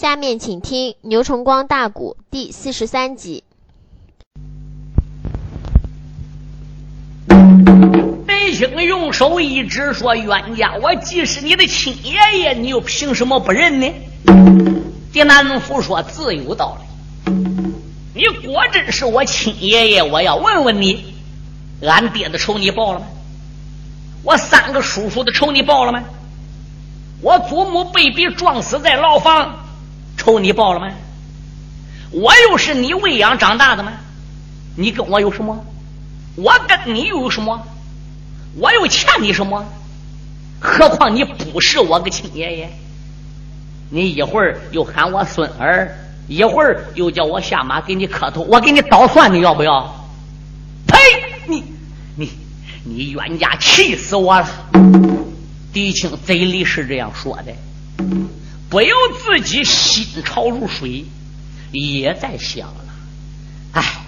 下面请听《牛崇光大鼓》第四十三集。北兴用手一指说：“冤家，我既是你的亲爷爷，你又凭什么不认呢？”狄南府说：“自有道理。你果真是我亲爷爷，我要问问你，俺爹的仇你报了吗？我三个叔叔的仇你报了吗？我祖母被逼撞死在牢房。”仇你报了吗？我又是你喂养长大的吗？你跟我有什么？我跟你又有什么？我又欠你什么？何况你不是我个亲爷爷？你一会儿又喊我孙儿，一会儿又叫我下马给你磕头，我给你捣蒜，你要不要？呸！你你你冤家，气死我了！狄青嘴里是这样说的。不由自己心潮如水，也在想了：哎，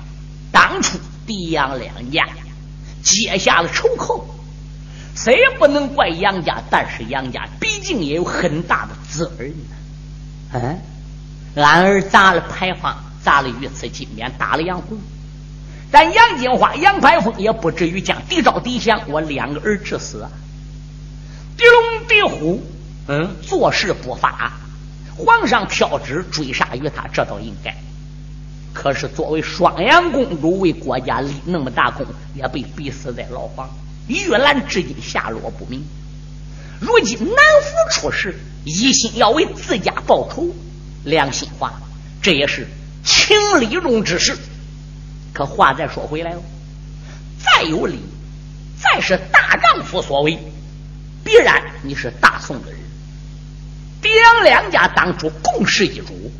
当初狄杨两家结下了仇寇，谁也不能怪杨家，但是杨家毕竟也有很大的责任呢。嗯，俺儿砸了牌坊，砸了御赐金匾，打了杨红，但杨金花、杨排风也不至于将狄昭、狄祥我两个儿致死啊！狄龙、狄虎。嗯，做事不法，皇上飘旨追杀于他，这倒应该。可是作为双阳公主，为国家立那么大功，也被逼死在牢房。玉兰至今下落不明。如今南府出事，一心要为自家报仇，良心话，这也是情理中之事。可话再说回来了，再有理，再是大丈夫所为，必然你是大宋的人。狄杨两家当初共事一主，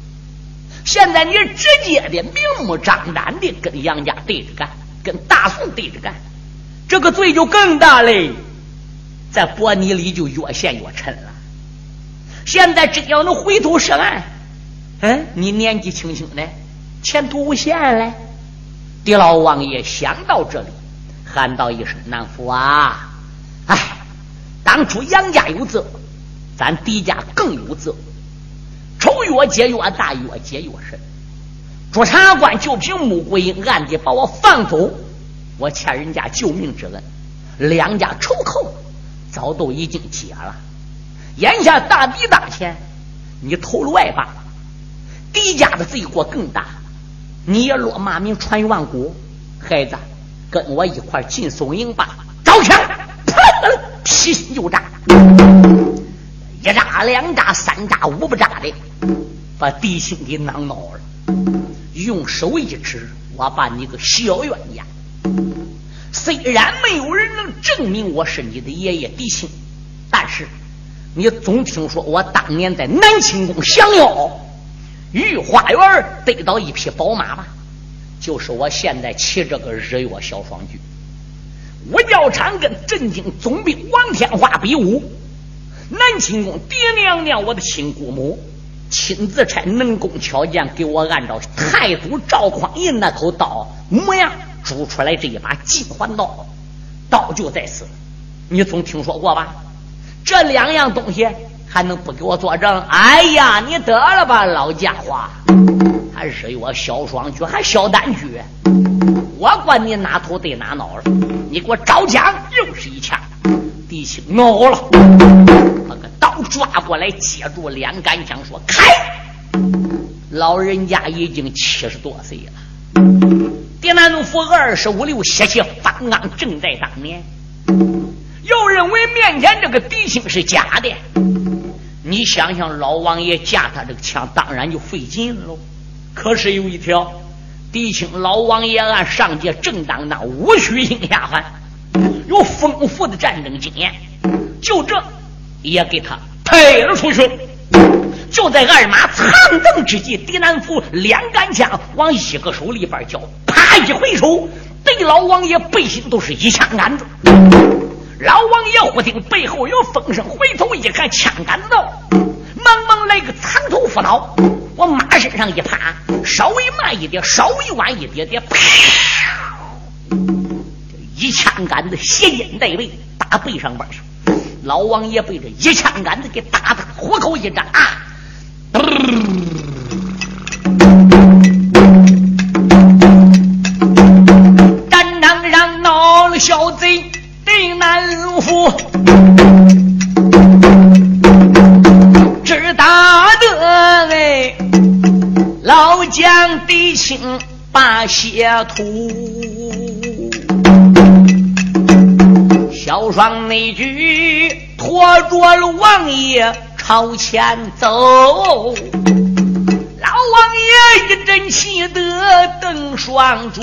现在你直接的明目张胆的跟杨家对着干，跟大宋对着干，这个罪就更大嘞，在薄泥里就越陷越沉了。现在只要能回头是岸，嗯，你年纪轻轻的，前途无限嘞。狄老王爷想到这里，喊道一声：“南府啊，哎，当初杨家有责。”咱狄家更有责，仇越结越大，越结越深。朱察官就凭穆桂英暗地把我放走，我欠人家救命之恩，两家仇寇早都已经结了。眼下大敌当前，你投了外吧，狄家的罪过更大。你也落骂名传于万古，孩子，跟我一块进松营吧。招枪，砰！劈心就炸。一扎、两扎、三扎、五不扎的，把地心给囊恼了。用手一指，我把你个小冤家！虽然没有人能证明我是你的爷爷狄青，但是你总听说我当年在南清宫降妖，御花园得到一匹宝马吧？就是我现在骑这个日月小双驹。我叫长跟镇京总兵王天华比武。南清宫爹娘娘，我的亲姑母，亲自差能工巧匠给我按照太祖赵匡胤那口刀模样铸出来这一把金环刀，刀就在此，你总听说过吧？这两样东西还能不给我作证？哎呀，你得了吧，老家伙，还是我小双举，还小单举，我管你哪头对哪脑了，你给我招枪，又是一枪。狄青恼了，抓过来，接住两杆枪，说：“开！”老人家已经七十多岁了，狄南府二十五六，血气方刚，正在当年。又认为面前这个狄青是假的，你想想，老王爷架他这个枪，当然就费劲喽。可是有一条，狄青老王爷按上界正当当无须星下凡。有丰富的战争经验，就这也给他推了出去。就在二马藏灯之际，狄南府两杆枪往一个手里边交，啪一回手，对老王爷背心都是一枪杆子。老王爷忽听背后有风声，回头一看，枪杆子到，忙忙来个藏头伏脑，往马身上一趴，稍微慢一点，稍微晚一点点，啪！一枪杆子斜肩带背打背上边去，老王爷被这一枪杆子给打的虎口一张啊！了小贼得难服，只打得哎，老将的心把血吐。小双那句拖着了王爷朝前走，老王爷一阵气得瞪双珠，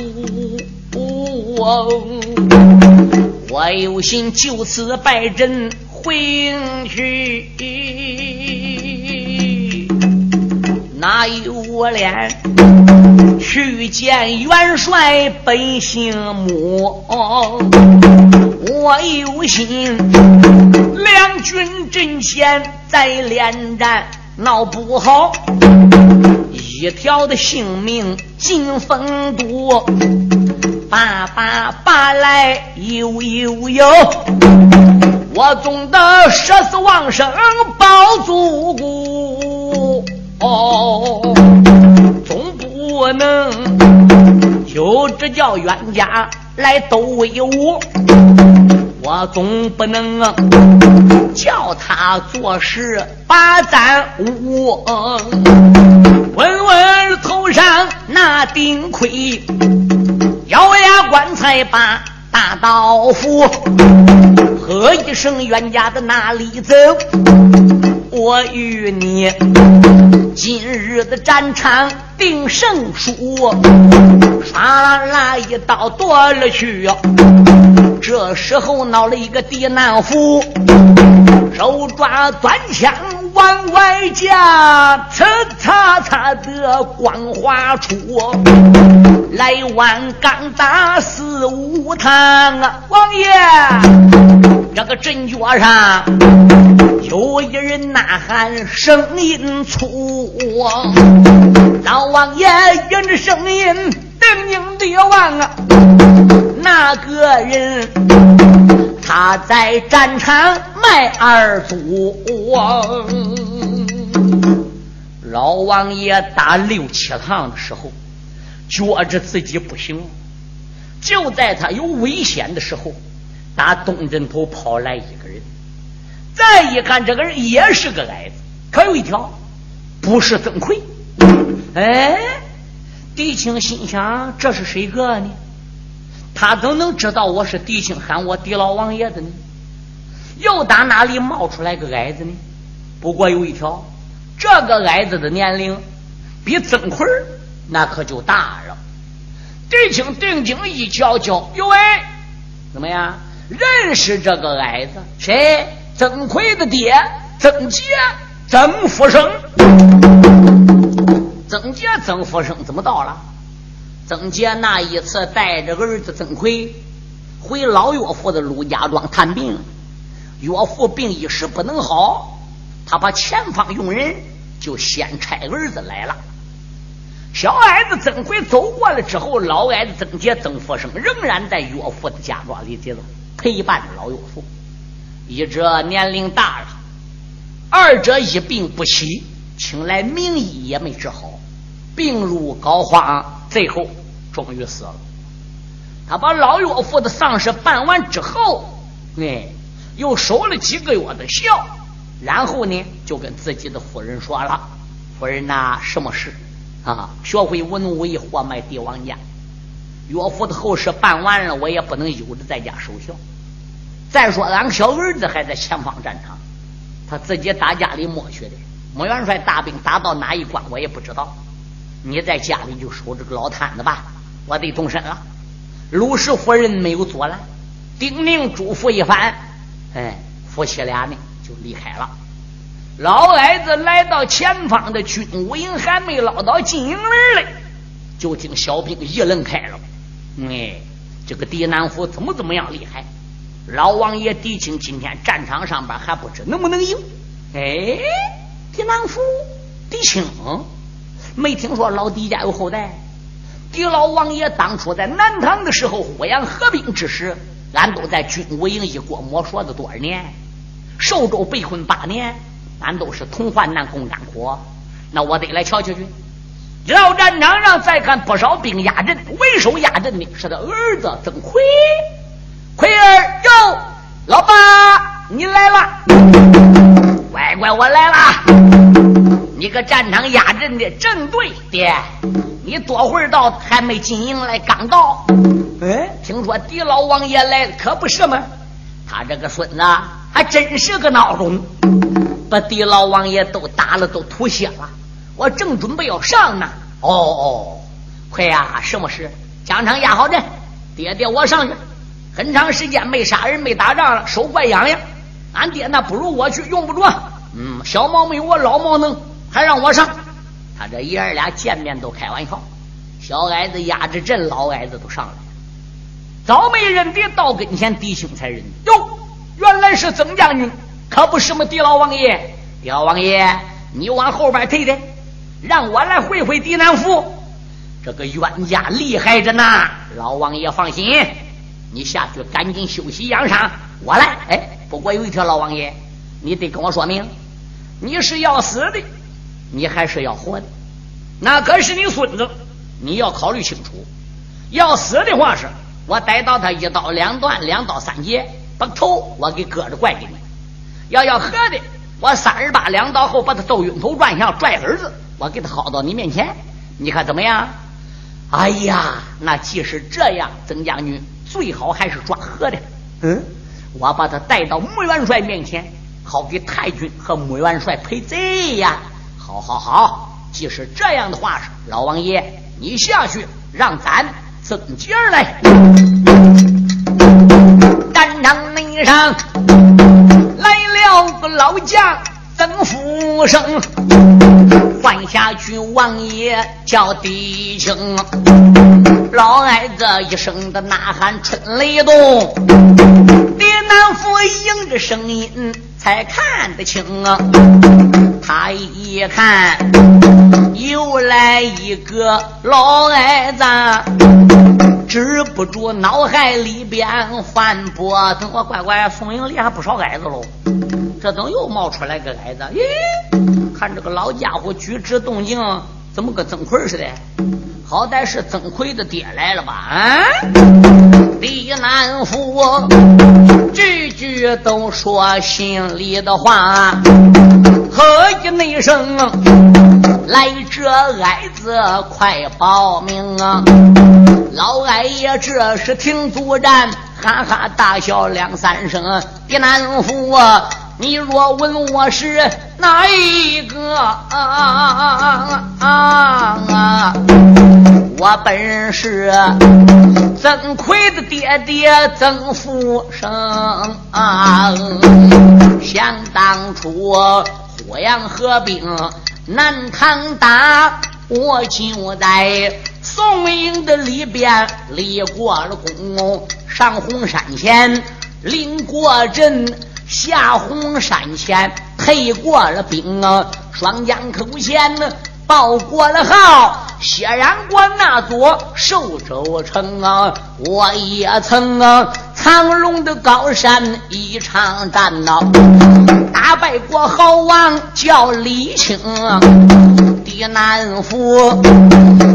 我有心就此拜阵回去。哪有脸去见元帅本姓母？我有心两军阵前再连战，闹不好一条的性命进风都。爸爸爸来悠悠悠，我总得舍死忘生保祖国。哦，总不能就这叫冤家来斗威武，我总不能叫他做事把咱误。问问头上那顶盔，咬牙棺材把大刀斧，喝一声冤家的哪里走？我与你。今日的战场定胜输，唰啦啦一刀夺了去。这时候闹了一个地难夫，手抓短枪往外架，呲嚓嚓的光华出，来碗刚打四五趟啊！王爷，这个阵脚上有一人呐喊，声音粗。老王爷听着声音，定定的望啊，那个人他在战场卖二祖。老王爷打六七趟的时候，觉着自己不行，就在他有危险的时候，打东镇头跑来一个人，再一看，这个人也是个矮子，可有一条。不是曾奎，哎，狄青心想这是谁个呢？他怎能知道我是狄青喊我狄老王爷的呢？又打哪里冒出来个矮子呢？不过有一条，这个矮子的年龄比曾奎那可就大了。狄青定睛一瞧瞧，哟喂，怎么样？认识这个矮子？谁？曾奎的爹，曾杰。曾福生，曾杰，曾福生怎么到了？曾杰那一次带着儿子曾奎回老岳父的陆家庄探病，岳父病一时不能好，他把前方用人就先差儿子来了。小矮子曾奎走过了之后，老矮子曾杰、曾福生仍然在岳父的家庄里接着陪伴着老岳父，一者年龄大了。二者一病不起，请来名医也没治好，病入膏肓，最后终于死了。他把老岳父的丧事办完之后，哎，又守了几个月的孝，然后呢，就跟自己的夫人说了：“夫人呐，什么事啊？学会文武艺，活埋帝王家。岳父的后事办完了，我也不能悠着在家守孝。再说，俺小儿子还在前方战场。”他自己打家里摸去的，穆元帅大兵打到哪一关，我也不知道。你在家里就守这个老摊子吧，我得动身了。陆氏夫人没有阻拦，叮咛嘱咐一番，哎，夫妻俩呢就离开了。老矮子来到前方的军务营，还没捞到金营门嘞，就听小兵议论开了。哎，这个狄南府怎么怎么样厉害？老王爷狄青今天战场上边还不知能不能赢？哎，狄南府狄青没听说老狄家有后代。狄老王爷当初在南唐的时候呼延合兵之时，俺都在军武营一锅摸说子多少年，寿州被困八年，俺都是同患难共甘苦。那我得来瞧瞧去。到战场上再看不少兵压阵，为首压阵的是他儿子曾奎。奎儿哟，老爸，你来了！乖乖，我来了。你个战场压阵的正对，爹，你多会儿到还没进营来，刚到。哎，听说狄老王爷来了，可不是吗？他这个孙子还真是个孬种，把狄老王爷都打了，都吐血了。我正准备要上呢。哦哦，快呀！什么事？疆场压好阵，爹爹我上去。很长时间没杀人没打仗了，手怪痒痒。俺爹那不如我去，用不着。嗯，小毛没我老毛能，还让我上。他这爷儿俩见面都开玩笑。小矮子压着阵，老矮子都上来了。早没认得，到跟前弟兄才认。哟，原来是曾将军，可不是么？狄老王爷，狄老王爷，你往后边退退，让我来会会狄南府。这个冤家厉害着呢，老王爷放心，你下去赶紧休息养伤，我来。哎，不过有一条，老王爷，你得跟我说明，你是要死的，你还是要活的？那可是你孙子，你要考虑清楚。要死的话是。我逮到他一刀两断，两刀三截，把头我给割着怪给你。要要喝的，我三十八两刀后把他揍晕头转向，拽儿子，我给他薅到你面前，你看怎么样？哎呀，那即使这样，曾将军最好还是抓喝的。嗯，我把他带到穆元帅面前，好给太君和穆元帅赔罪呀。好好好，既是这样的话，老王爷你下去让咱。曾姐儿来，战场内上来了个老将曾福生，换下去王爷叫狄青，老矮子一声的呐喊春雷动，李南府迎着声音才看得清。啊，他一看又来一个老矮子。止不住脑海里边反驳，等我乖乖，宋营里还不少矮子喽。这怎又冒出来个矮子？咦，看这个老家伙举止动静，怎么跟曾奎似的？好歹是曾奎的爹来了吧？啊！李南府句句都说心里的话，喝一那声，来者矮子快报名啊！老矮爷这是停足战，哈哈大笑两三声。狄南府啊，你若问我是哪一个啊啊啊！我本是曾奎的爹爹曾福生。想当初霍阳合兵南唐打，我就在。宋营的里边立过了功，上红山前领过阵，下红山前退过了兵啊，双江口前报过了号，血染过那座寿州城啊，我也曾啊。藏龙的高山一场战呐，打败过好王叫李青、啊，狄南府。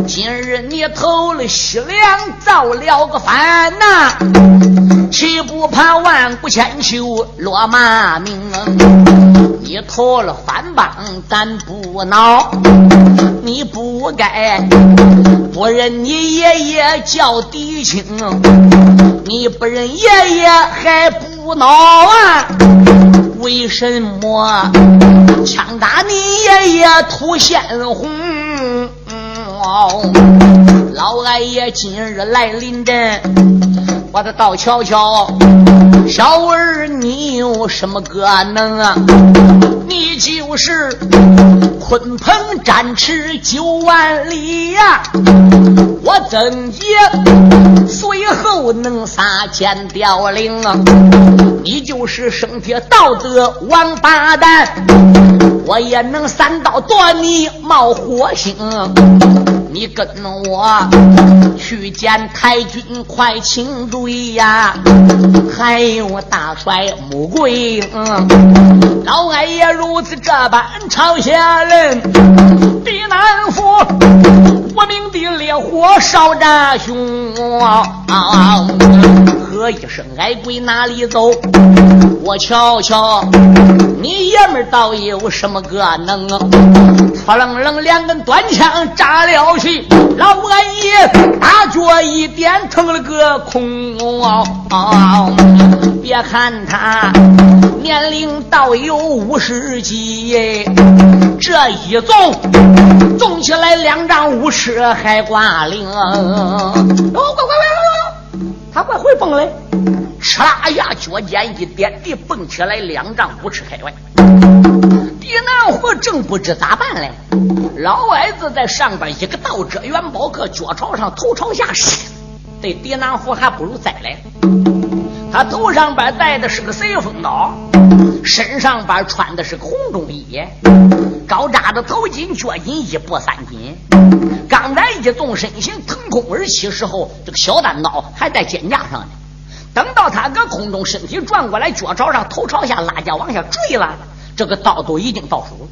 今日你投了西凉，造了个反呐，岂不怕万古千秋落骂名？你投了反帮，咱不恼。你不该不认你爷爷叫狄青。你不认爷爷还不恼啊？为什么枪打你爷爷吐鲜红？老矮爷今日来临阵，我得倒瞧瞧，小儿你有什么可能啊？你就是鲲鹏展翅九万里呀！我怎也随后能撒千凋零啊！你就是生铁道德王八蛋，我也能三刀剁你冒火星。你跟我去见太君，快请罪呀！还有大帅穆桂英，老爱爷如此这般朝下人，必难服，我命的烈火烧炸胸。喝一声：“矮鬼哪里走？”我瞧瞧，你爷们倒有什么个能？扑棱棱两根短枪扎了去，老俺爷大脚一点成了个空。别看他年龄倒有五十几，这一纵纵起来两丈五尺还挂铃。哦，快快快快他快会蹦嘞！哧啦呀，脚尖一点地蹦起来两丈五尺开外。狄南虎正不知咋办嘞，老矮子在上边一个倒遮元宝客，脚朝上，头朝下，对狄南虎还不如栽来。他头上边戴的是个随风刀，身上边穿的是个红中衣，高扎的头巾，脚紧一步三斤。刚才一纵身形腾空而起时候，这个小单刀还在肩胛上呢。等到他搁空中身体转过来，脚朝上，头朝下，拉架往下坠了，这个刀都已经到手了。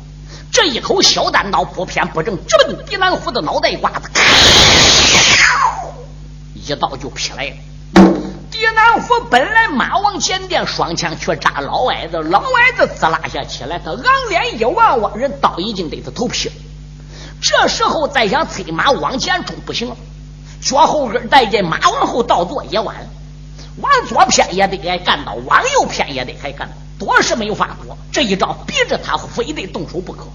这一口小单刀不偏不正，直奔狄南虎的脑袋瓜子，一刀就劈来了。狄南虎本来马往前垫，双枪却扎老矮子，老矮子滋啦下起来，他昂脸一望望，人刀已经对他头劈了。这时候再想催马往前冲不行了，脚后跟带劲，马往后倒坐也晚了。往左偏也得挨干到，往右偏也得还干到，躲是没有法躲。这一招逼着他非得动手不可。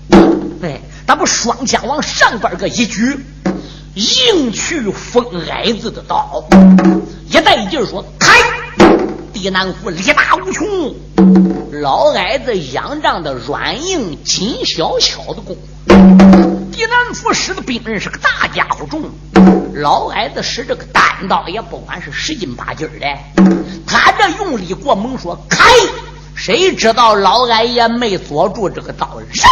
对，他不双枪往上边个一举，迎去封矮子的刀，一带劲儿说开。狄南府力大无穷，老矮子仰仗的软硬紧小巧的功夫。狄南府使的兵刃是个大家伙重，老矮子使这个单刀也不管是十斤八斤的，他这用力过猛，说开，谁知道老矮爷没锁住这个刀，扔，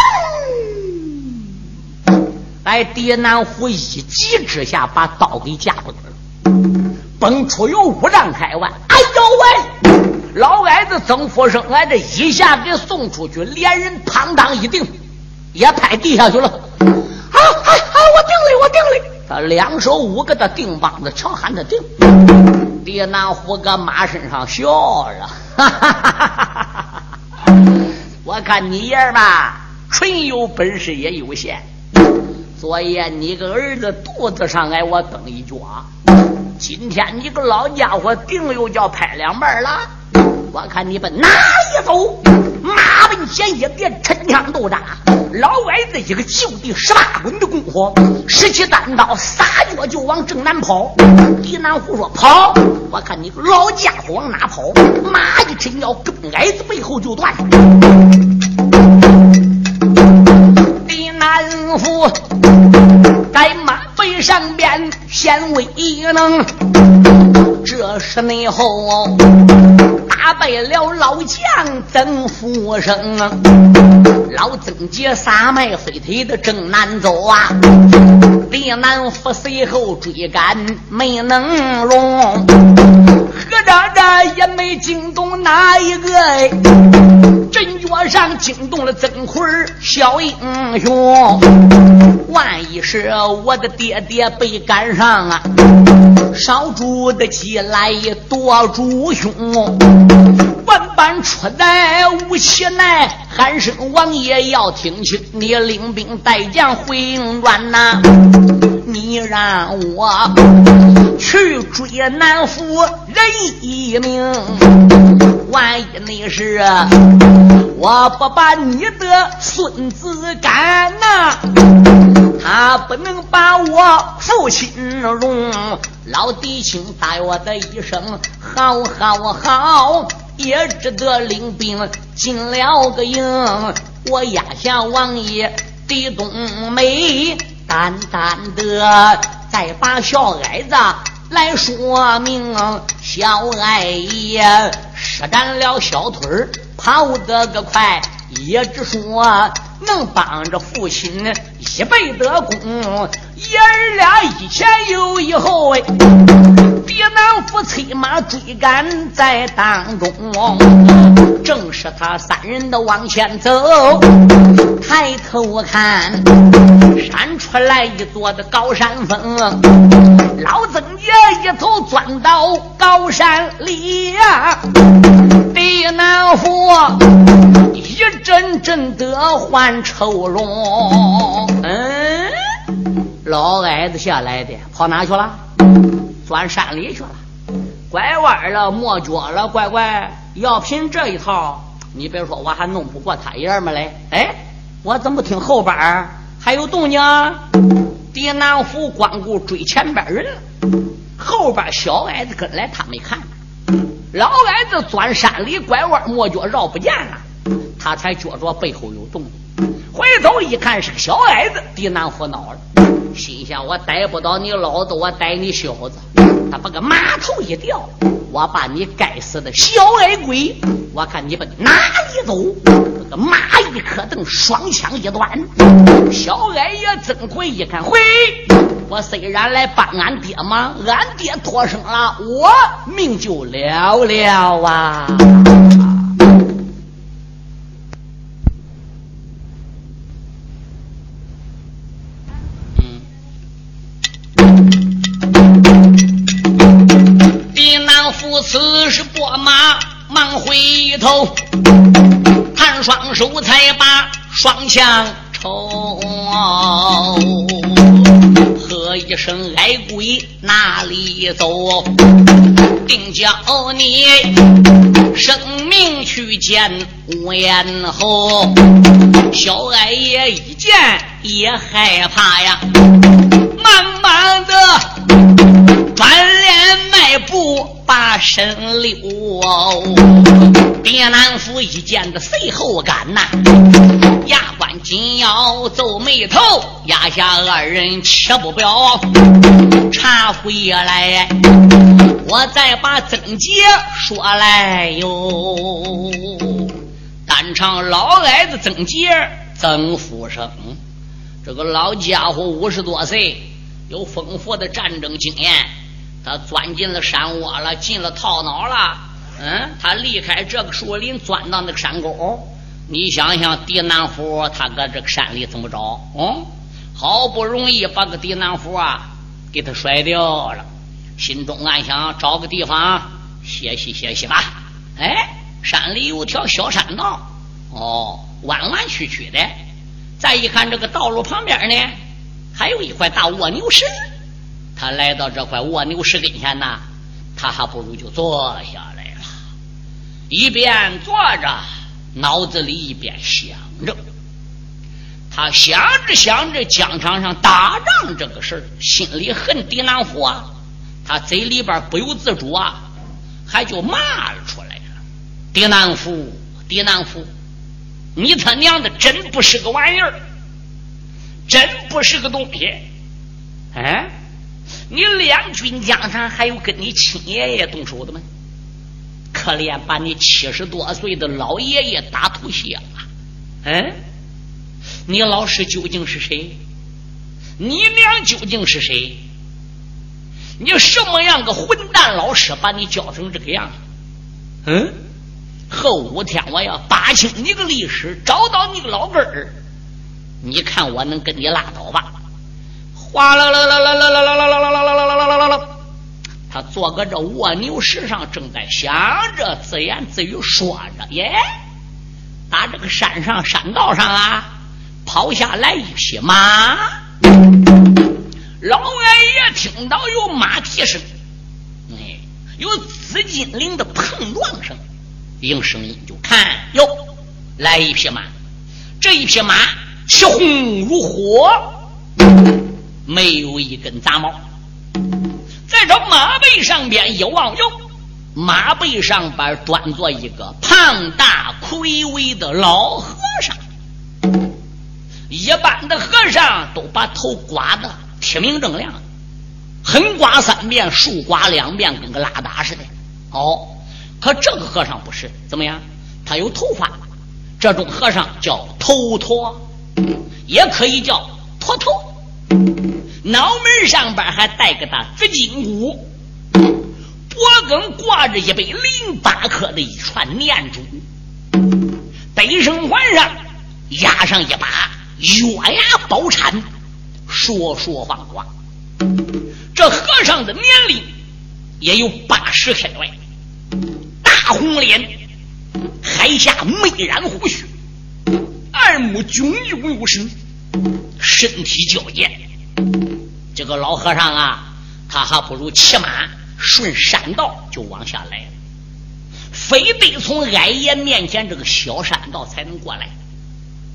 哎，狄南虎一急之下把刀给架崩了，崩出有五丈开外，哎呦喂，老矮子曾福生来这一下给送出去，连人哐当一顶，也拍地下去了。啊啊啊！我定了，我定了！他两手捂个的定梆子，瞧喊他定。狄南虎搁马身上笑了，哈哈哈哈哈！我看你爷儿吧，纯有本事也有限。昨夜你个儿子肚子上挨我蹬一脚，今天你个老家伙定又叫拍两半了。我看你奔哪一走，马奔前一别，抻枪斗扎。老矮子一个就地十八滚的功夫，拾起单刀，撒脚就往正南跑。狄南虎说：“跑！我看你个老家伙往哪跑？”马一抻腰，跟矮子背后就断。狄南虎在马背上边显威能，这是内后。打败了老将曾福生，老曾杰撒麦飞腿的正难走啊！李南福随后追赶没能容，何渣渣也没惊动哪一个哎！阵脚上惊动了曾奎小英雄，万一是我的爹爹被赶上啊！少主的起来夺主凶，万般出在无其奈。喊声王爷要听清，你领兵带将回营转呐！你让我去追南府人一命，万一你是我不把你的孙子赶呐！他不能把我父亲容，老弟请答我的一声好好好，也只得领兵进了个营。我压下王爷的冬梅，淡淡的再把小矮子来说明。小矮爷施展了小腿儿跑得个快，一只说。能帮着父亲一辈的功，爷儿俩一前有一后哎。狄南府催马追赶在当中，正是他三人的往前走。抬头看，闪出来一座的高山峰，老曾爷一头钻到高山里呀。爹娘夫一阵阵的换愁容。嗯，老矮子下来的跑哪去了？钻山里去了，拐弯了，磨脚了，乖乖。要凭这一套，你别说，我还弄不过他爷们嘞。哎，我怎么听后边还有动静？狄南府光顾追前边人了，后边小矮子跟来，他没看。老矮子钻山里，拐弯抹脚，绕不见了，他才觉着背后有动静。回头一看，是个小矮子。低南府恼了。心想：我逮不到你老子，我逮你小子。他把个马头一掉，我把你该死的小矮鬼，我看你把你哪里走？这个马一磕蹬，双枪一断。小矮爷曾回一看，嘿，我虽然来帮俺爹忙，俺爹脱生了，我命就了了啊！此时拨马忙回头，弹双手才把双枪抽。喝一声矮鬼哪里走？定叫你生命去见无言侯。小矮爷一见也害怕呀，慢慢的转脸迈步。把身溜，别南府一见的随后赶呐，牙关紧咬，皱眉头，压下二人吃不表，查回来，我再把曾杰说来哟。单唱老矮子曾杰，曾福生，这个老家伙五十多岁，有丰富的战争经验。他钻进了山窝了，进了套脑了。嗯，他离开这个树林，钻到那个山沟。你想想，狄南虎他搁这个山里怎么着？嗯，好不容易把个狄南虎啊给他甩掉了，心中暗想：找个地方歇息歇息吧。哎，山里有条小山道，哦，弯弯曲曲的。再一看这个道路旁边呢，还有一块大蜗牛石。他来到这块蜗牛石跟前呐，他还不如就坐下来了，一边坐着，脑子里一边想着。他想着想着疆场上打仗这个事儿，心里恨狄南虎啊，他嘴里边不由自主啊，还就骂了出来了：“狄南虎，狄南虎，你他娘的真不是个玩意儿，真不是个东西，哎！”你两军疆场还有跟你亲爷爷动手的吗？可怜把你七十多岁的老爷爷打吐血了。嗯，你老师究竟是谁？你娘究竟是谁？你什么样个混蛋老师把你教成这个样子？嗯，后五天我要扒清你个历史，找到你个老根儿，你看我能跟你拉倒吧？哗啦啦啦啦啦啦啦啦啦啦啦啦啦啦啦！他坐搁这蜗牛石上，正在想着，自言自语说着：“耶，打这个山上山道上啊，跑下来一匹马。”老矮爷听到有马蹄声，哎，有紫金铃的碰撞声，应声音就看哟，来一匹马，这一匹马气红如火。没有一根杂毛，在这马背上边一望哟，马背上边端坐一个庞大魁伟的老和尚。一般的和尚都把头刮的铁明正亮，横刮三遍，竖刮两遍，跟个拉达似的。哦，可这个和尚不是，怎么样？他有头发，这种和尚叫头陀，也可以叫驼头。脑门上边还带个大紫金箍，脖梗挂着一百零八颗的一串念珠，背生环上压上一把月牙宝铲，说说放光。这和尚的年龄也有八十开外，大红脸，海下没染胡须，二目炯炯有神，身体矫健。这个老和尚啊，他还不如骑马顺山道就往下来了，非得从矮爷面前这个小山道才能过来。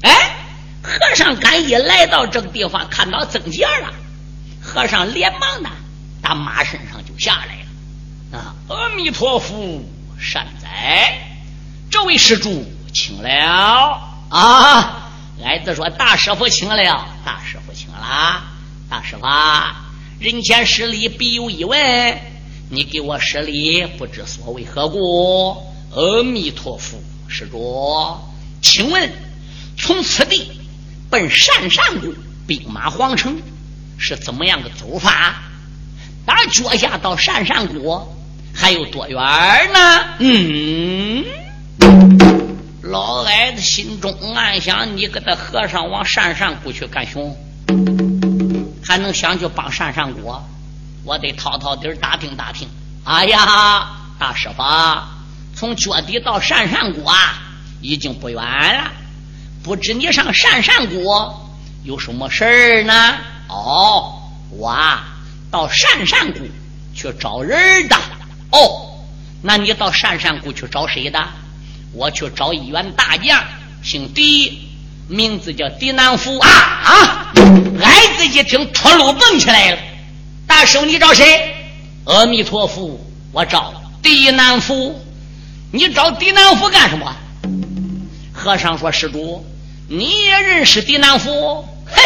哎，和尚刚一来到这个地方，看到曾杰了。和尚连忙的打马身上就下来了。啊，阿弥陀佛，善哉！这位施主请了啊！矮子说：“大师傅请了，大师傅请了。大师傅，人前施礼必有一问，你给我施礼，不知所为何故？”阿弥陀佛，施主，请问从此地奔山上谷，兵马皇城。是怎么样的走法？打脚下到山上谷还有多远呢？嗯，老矮子心中暗想：你个的和尚往山上谷去干熊，还能想去帮善善国？我得掏掏底儿打听打听。哎呀，大师傅，从脚底到善善国啊，已经不远了。不知你上善善国有什么事儿呢？哦，我到善善谷去找人的。哦，那你到善善谷去找谁的？我去找一员大将，姓狄，名字叫狄南福啊啊！矮子一听，脱路蹦起来了。大师，你找谁？阿弥陀佛，我找狄南福。你找狄南福干什么？和尚说：“施主，你也认识狄南福？”嘿。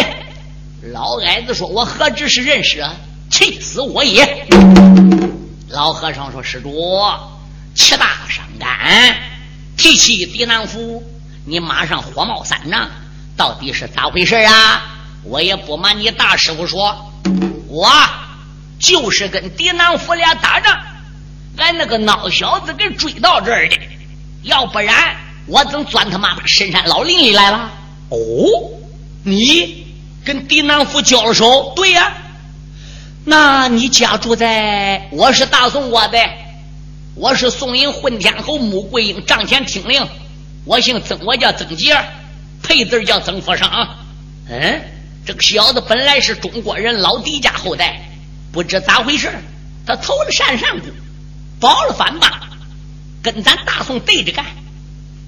老矮子说：“我何止是认识啊，气死我也！”老和尚说：“施主，气大伤肝，提起狄南府，你马上火冒三丈，到底是咋回事啊？我也不瞒你大师傅说，我就是跟狄南府俩打仗，俺那个孬小子给追到这儿的，要不然我怎钻他妈的深山老林里来了？哦，你。”跟狄南府交了手，对呀。那你家住在？我是大宋国的，我是宋营混天侯穆桂英帐前听令。我姓曾，我叫曾杰，配字叫曾福生。嗯，这个小子本来是中国人老狄家后代，不知咋回事，他投了山上谷，保了反吧，跟咱大宋对着干，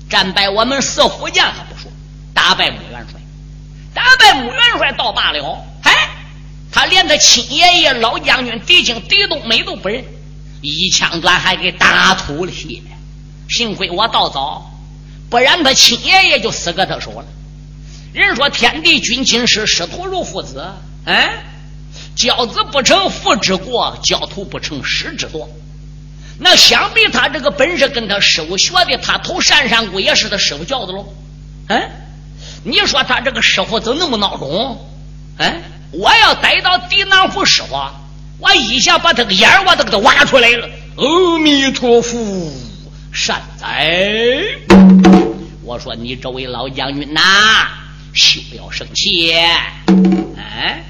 战败我们四虎将还不说，打败穆元帅。打败穆元帅倒罢了，哎，他连他亲爷爷老将军狄青、狄冬梅都不认，一枪短还给打吐了血。幸亏我到早，不然他亲爷爷就死搁他手了。人说天地君亲师，师徒如父子。嗯，教子不成父之过，教徒不成师之惰。那想必他这个本事跟他师傅学的，他投山上谷也是他师傅教的喽。嗯。你说他这个师傅怎么那么孬种？哎，我要逮到狄囊府师傅，我一下把他个眼我都给他挖出来了。阿弥陀佛，善哉！我说你这位老将军呐，休要生气。哎，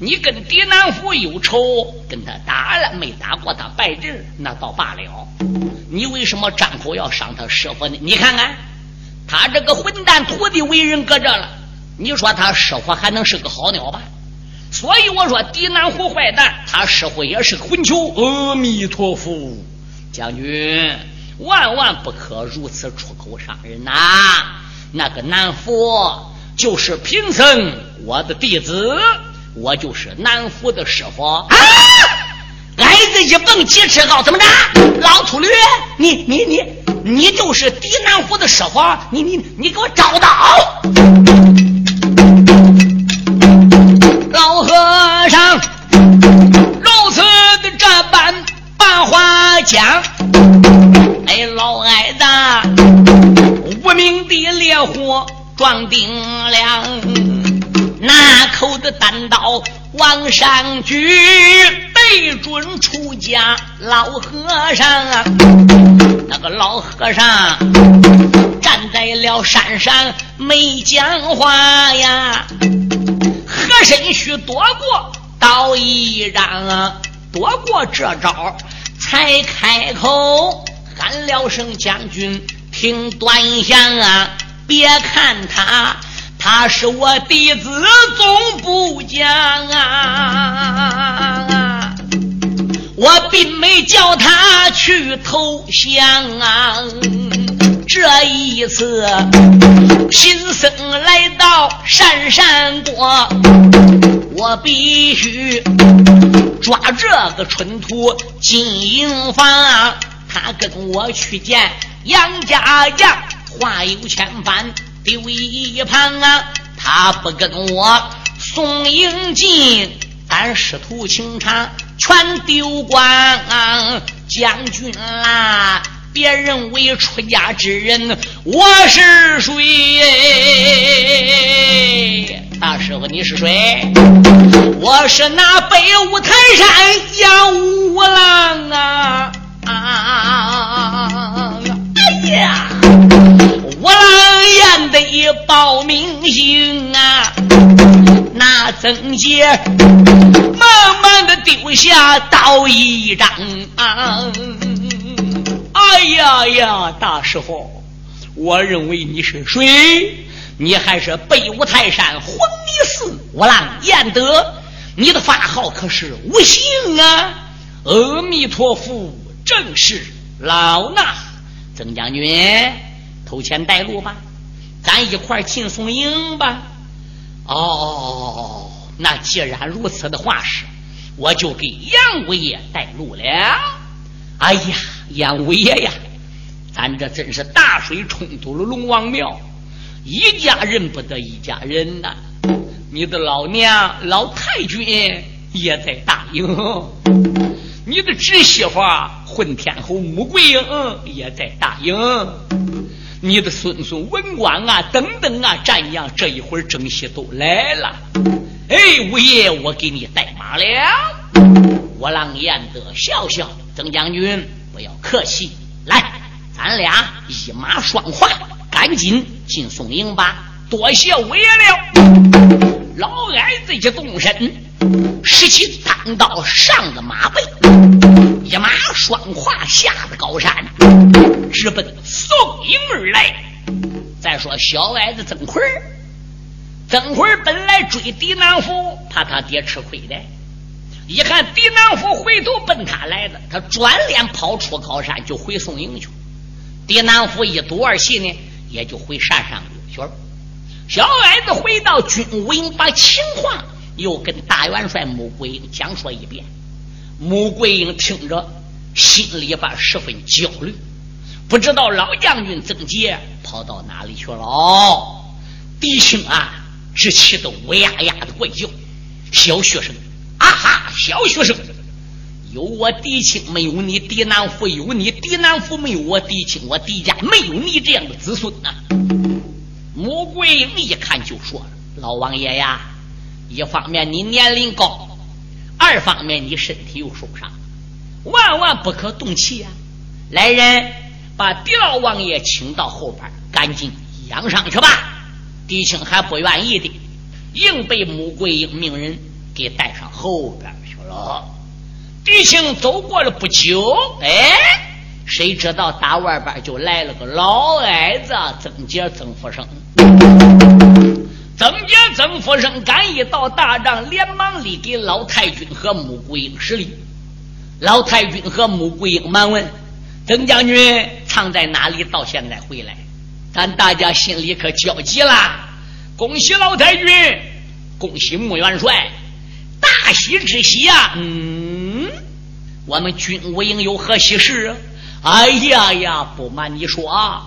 你跟狄南府有仇，跟他打了没打过他败阵，那倒罢了。你为什么张口要伤他师傅呢？你看看。他这个混蛋徒弟为人搁这了，你说他师傅还能是个好鸟吧？所以我说狄南虎坏蛋，他师傅也是个混球。阿弥陀佛，将军万万不可如此出口伤人呐！那个南府就是贫僧我的弟子，我就是南府的师傅。啊！矮子一蹦几尺高，怎么着？老秃驴，你你你！你就是狄南府的师傅，你你你给我找到！老和尚如此的这般把话讲，老矮子，无名的烈火撞顶梁，拿口子单刀往上举，没准出家老和尚啊。那个老和尚站在了山上没讲话呀，和珅须躲过刀一让，躲过这招才开口喊了声将军，听端详啊！别看他，他是我弟子，总不将啊！我并没叫他去投降啊！这一次，贫僧来到山山国，我必须抓这个蠢徒进营房。他跟我去见杨家将。话有千番，丢一旁啊！他不跟我送迎进，俺师徒情长全丢光啊。将军啦，别认为出家之人我是谁？大师傅你是谁？我是那北五台山杨五郎啊！哎呀！我郎言得报名姓啊，那曾杰慢慢的丢下刀一张。哎呀呀，大师傅，我认为你是谁？你还是北五台山黄泥寺我郎彦德，你的法号可是无姓啊！阿弥陀佛，正是老衲曾将军。投钱带路吧，咱一块进送营吧。哦，那既然如此的话是，我就给杨五爷带路了。哎呀，杨五爷呀，咱这真是大水冲突了龙王庙，一家人不得一家人呐。你的老娘老太君也在大营，你的侄媳妇混天侯穆桂英也在大营。你的孙孙文官啊，等等啊，战将这一会儿正西都来了。哎，五爷，我给你带马了。我郎彦德笑笑，曾将军不要客气，来，咱俩一马双跨，赶紧进宋营吧。多谢五爷了。老矮子一动身，拾起单刀上的马背，一马双跨下的高山，直奔。宋营而来。再说小矮子曾奎曾奎本来追狄南府，怕他爹吃亏的。一看狄南府回头奔他来的，他转脸跑出高山就回宋营去。狄南府一赌二气呢，也就回山上去了。小矮子回到军营，把情况又跟大元帅穆桂英讲说一遍。穆桂英听着，心里边十分焦虑。不知道老将军曾杰跑到哪里去了？狄青啊，只气得乌呀呀的怪叫。小学生，啊哈，小学生，有我狄青没有你狄南府，有你狄南府没有我狄青，我狄家没有你这样的子孙呐。穆桂英一看就说：“老王爷呀，一方面你年龄高，二方面你身体又受伤，万万不可动气啊！来人。”把狄老王爷请到后边，赶紧养伤去吧。狄青还不愿意的，硬被穆桂英命人给带上后边去了。狄青走过了不久，哎，谁知道打外边就来了个老矮子曾杰曾福生。曾杰曾福生赶一到大帐，连忙里给老太君和穆桂英施礼。老太君和穆桂英忙问。曾将军藏在哪里？到现在回来，咱大家心里可焦急了。恭喜老太君，恭喜穆元帅，大喜之喜呀！嗯，我们军务营有何喜事？哎呀呀，不瞒你说啊，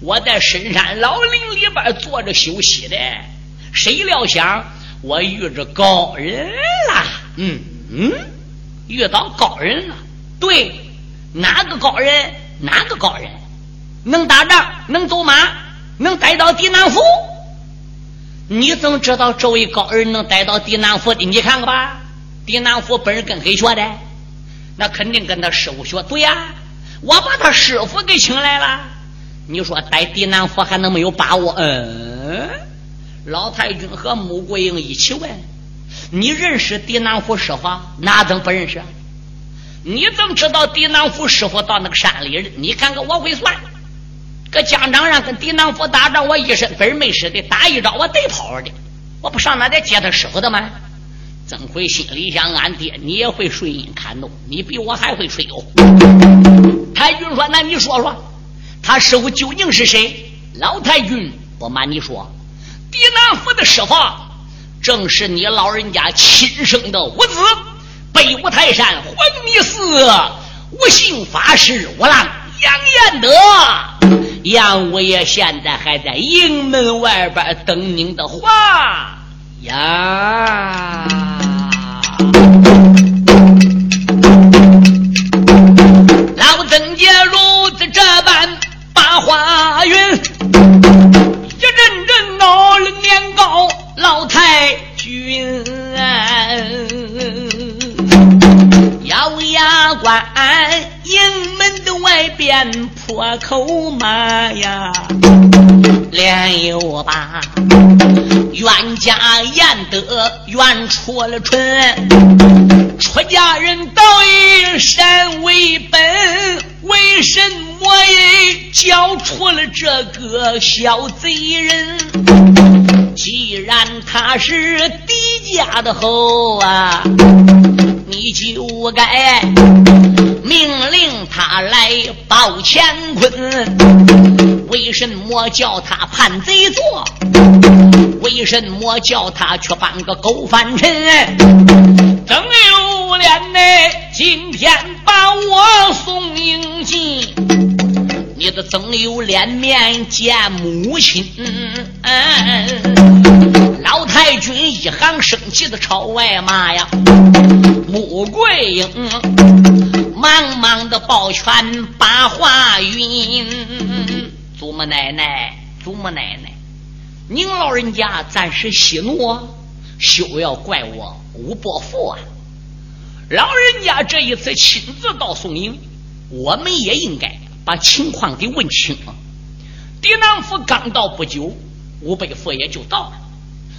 我在深山老林里边坐着休息的，谁料想我遇着高人了？嗯嗯，遇到高人了，对。哪个高人？哪个高人？能打仗？能走马？能逮到狄南府？你怎么知道这位高人能逮到狄南府的？你看看吧。狄南府本人跟谁学的？那肯定跟他师傅学。对呀，我把他师傅给请来了。你说逮狄南府还能没有把握？嗯，老太君和穆桂英一起问：“你认识狄南府师傅？哪等不认识？你怎么知道狄南府师傅到那个山里？你看看我会算。”搁疆场上跟狄南府打仗，我一身本没使的，打一招我得跑的，我不上那得接他师傅的吗？曾奎心里想：俺爹你也会水音看弄，你比我还会吹哟。太君说：“那你说说，他师傅究竟是谁？”老太君不瞒你说，狄南府的师傅正是你老人家亲生的五子，北五台山黄泥寺无姓法师五郎杨延德。杨五爷现在还在营门外边等您的话呀！老曾家如此这般把话云，阵阵闹了年高老太君，咬牙关。营门的外边破口骂呀，连又把冤家严德冤出了春，出家人道以善为本，为什么也教出了这个小贼人？既然他是狄家的后啊，你就该。命令他来保乾坤，为什么叫他叛贼做？为什么叫他去扮个狗犯臣？曾有脸呢？今天把我送营进，你的曾有脸面见母亲？老太君一行生气的朝外骂呀，穆桂英。忙忙的抱拳把话云，祖母奶奶，祖母奶奶，您老人家暂时息怒，休要怪我吴伯父啊！老人家这一次亲自到宋营，我们也应该把情况给问清了。狄南府刚到不久，吴伯父也就到了，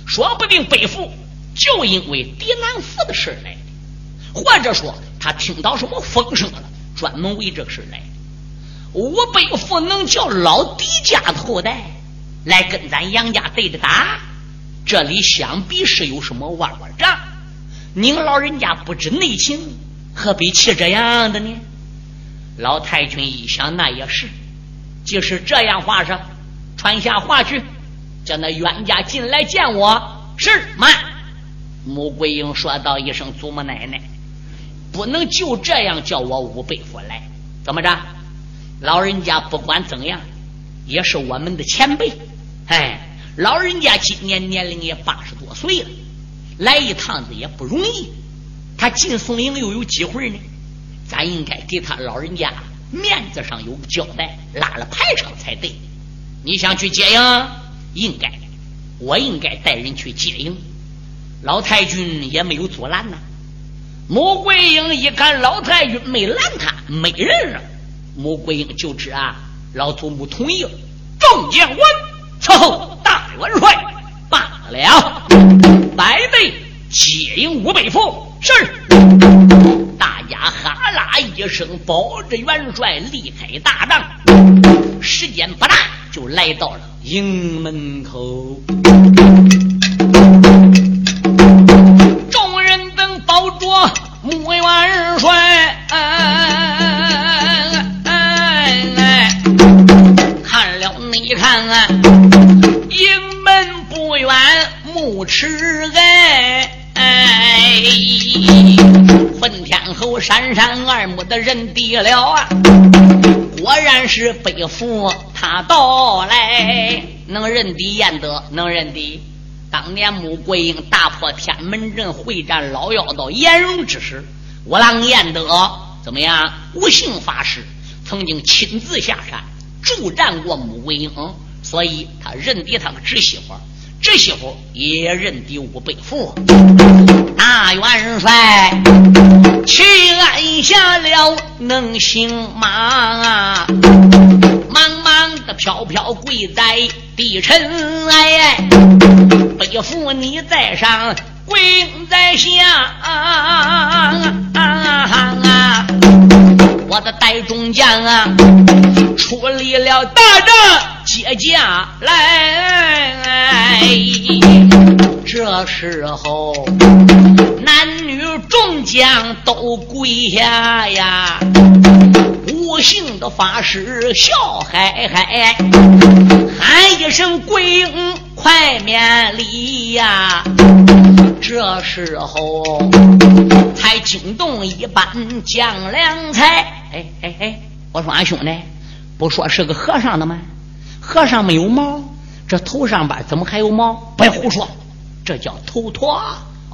说不定伯父就因为狄南府的事来的，或者说。他听到什么风声了？专门为这个事来。吴伯父能叫老狄家的后代来跟咱杨家对着打，这里想必是有什么弯弯账。您老人家不知内情，何必气这样的呢？老太君一想，那也是。即使这样话上，传下话去，叫那冤家进来见我。是慢。穆桂英说道一声：“祖母奶奶。”不能就这样叫我五辈父来，怎么着？老人家不管怎样，也是我们的前辈。哎，老人家今年年龄也八十多岁了，来一趟子也不容易。他进宋营又有机会呢，咱应该给他老人家面子上有个交代，拉了排场才对。你想去接应，应该，我应该带人去接应。老太君也没有阻拦呐。穆桂英一看老太君没拦他，没人了。穆桂英就知啊，老祖母同意了。众将官伺候大元帅罢了，百倍接应吴北父。是，大家哈啦一声，保着元帅离开大帐。时间不大，就来到了营门口。众人等包着穆元帅，看了你看啊，营门不远，木池哎，混天侯山山二目的人敌了啊，果然是北府他到来，能认敌燕德，能认敌。当年穆桂英大破天门阵，会战老妖道颜容之时，我郎燕德怎么样？无姓法师曾经亲自下山助战过穆桂英，所以他认敌他的侄媳妇，侄媳妇也认敌吴伯父。大元帅帅，去按下了能行马啊！忙忙的飘飘跪在地尘，埃，背负你在上，跪在下啊！我的带中将啊，出力了大战接驾来。这时候，男女众将都跪下呀，无姓的法师笑嗨嗨，喊一声鬼影快免礼呀。这时候才惊动一般将良才。哎哎哎！我说俺兄弟，不说是个和尚的吗？和尚没有毛，这头上边怎么还有毛？别胡说，这叫头陀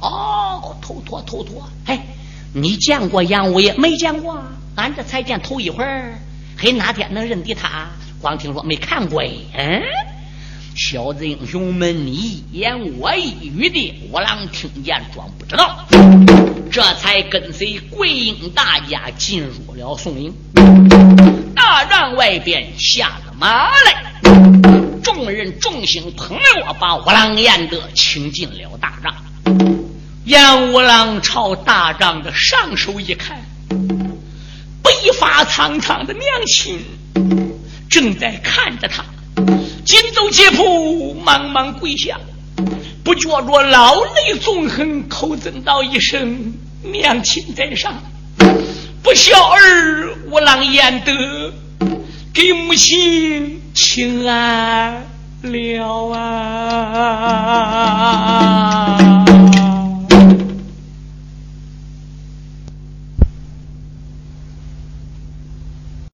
哦，头陀头陀。哎，你见过杨五爷没见过啊？俺这才见头一回儿，嘿，哪天能认得他？光听说没看过。嗯，小子英雄们，你一言我一语的，我郎听见装不知道。这才跟随桂英大家进入了宋营，大帐外边下了马来，众人众星捧着把五郎燕德请进了大帐。燕五郎朝大帐的上首一看，白发苍苍的娘亲正在看着他，紧走几步，忙忙跪下。不觉着老泪纵横，口尊道一声：“娘亲在上，不孝儿我郎焉得给母亲请安了啊！”